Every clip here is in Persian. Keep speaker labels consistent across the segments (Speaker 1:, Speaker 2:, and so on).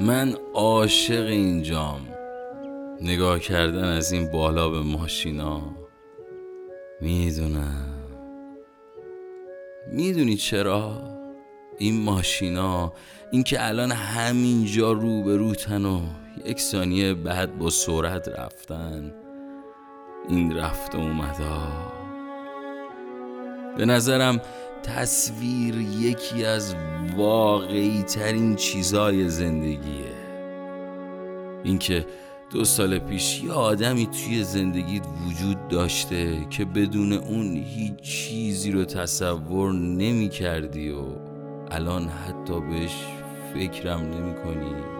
Speaker 1: من عاشق اینجام. نگاه کردن از این بالا به ماشینا. می‌دونم. می‌دونی چرا؟ این ماشینا این که الان همینجا رو به روتن و یک ثانیه بعد با سرعت رفتن. این رفت و اومدا به نظرم تصویر یکی از واقعی ترین چیزای زندگیه. اینکه دو سال پیش یه آدمی توی زندگیت وجود داشته که بدون اون هیچ چیزی رو تصور نمی کردی و الان حتی بهش فکرم نمی کنی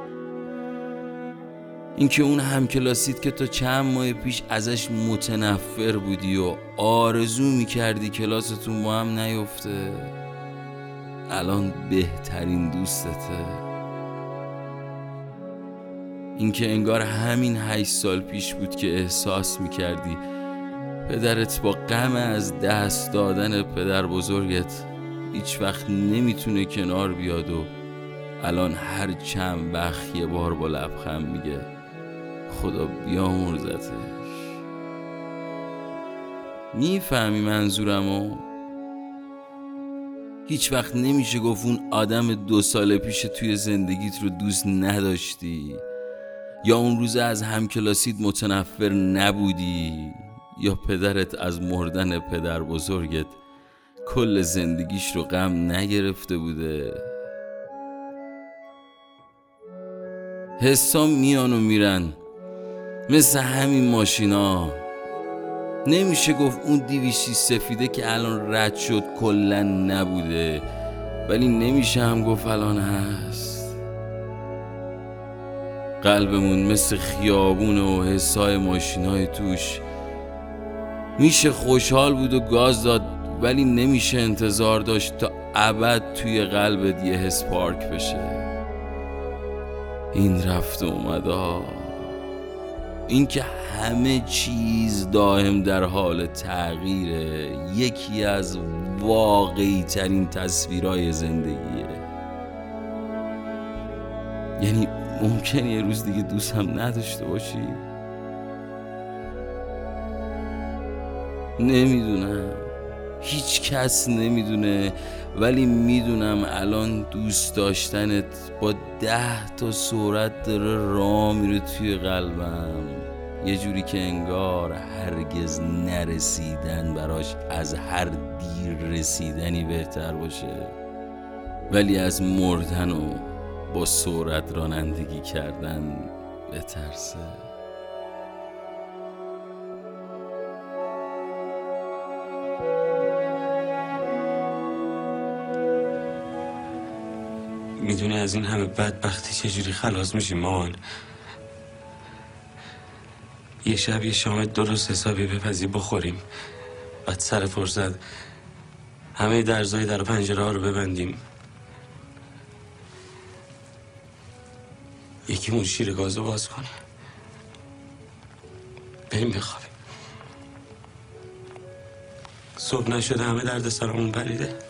Speaker 1: اینکه اون همکلاسیت که تا چند ماه پیش ازش متنفر بودی و آرزو می‌کردی کلاستون با هم نیفته الان بهترین دوستته. اینکه انگار همین هشت سال پیش بود که احساس می‌کردی پدرت با غم از دست دادن پدر بزرگت هیچ وقت نمی‌تونه کنار بیاد و الان هر چند وقت یه بار با لبخند میگه خدا بیامرزتش. می‌فهمی منظورمو؟ هیچ وقت نمیشه گفت اون آدم دو سال پیش توی زندگیت رو دوست نداشتی یا اون روز از همکلاسیت متنفر نبودی یا پدرت از مردن پدر بزرگت کل زندگیش رو غم نگرفته بوده. حسام میان و میرن. مثل همین ماشینا. نمیشه گفت اون دیویشی سفیده که الان رد شد کلا نبوده ولی نمیشه هم گفت الان هست. قلبمون مثل خیابون و حسای ماشینای توش. میشه خوشحال بود و گاز داد ولی نمیشه انتظار داشت تا ابد توی قلبت یه حس پارک بشه. این رفت و اومدا اینکه همه چیز دائم در حال تغییره یکی از واقعی ترین تصویرهای زندگیه. یعنی ممکن یه روز دیگه دوست هم نداشته باشی؟ نمی‌دونم. هیچ کس نمی‌دونه ولی می‌دونم الان دوست داشتنت با ده تا سرعت داره راه میره توی قلبم. یه جوری که انگار هرگز نرسیدن براش از هر دیر رسیدنی بهتر باشه. ولی از مردن و با سرعت رانندگی کردن بترسه.
Speaker 2: می‌دونی از این همه بدبختی چجوری خلاص میشی مان یه شب یه شام درست حسابی بپزی بخوریم. بعد سر فرصت همه درزای در پنجره ها رو ببندیم. یکی اون شیر گازو باز کنه بریم بخوابیم. صبح نشده همه درد سرمون بریده.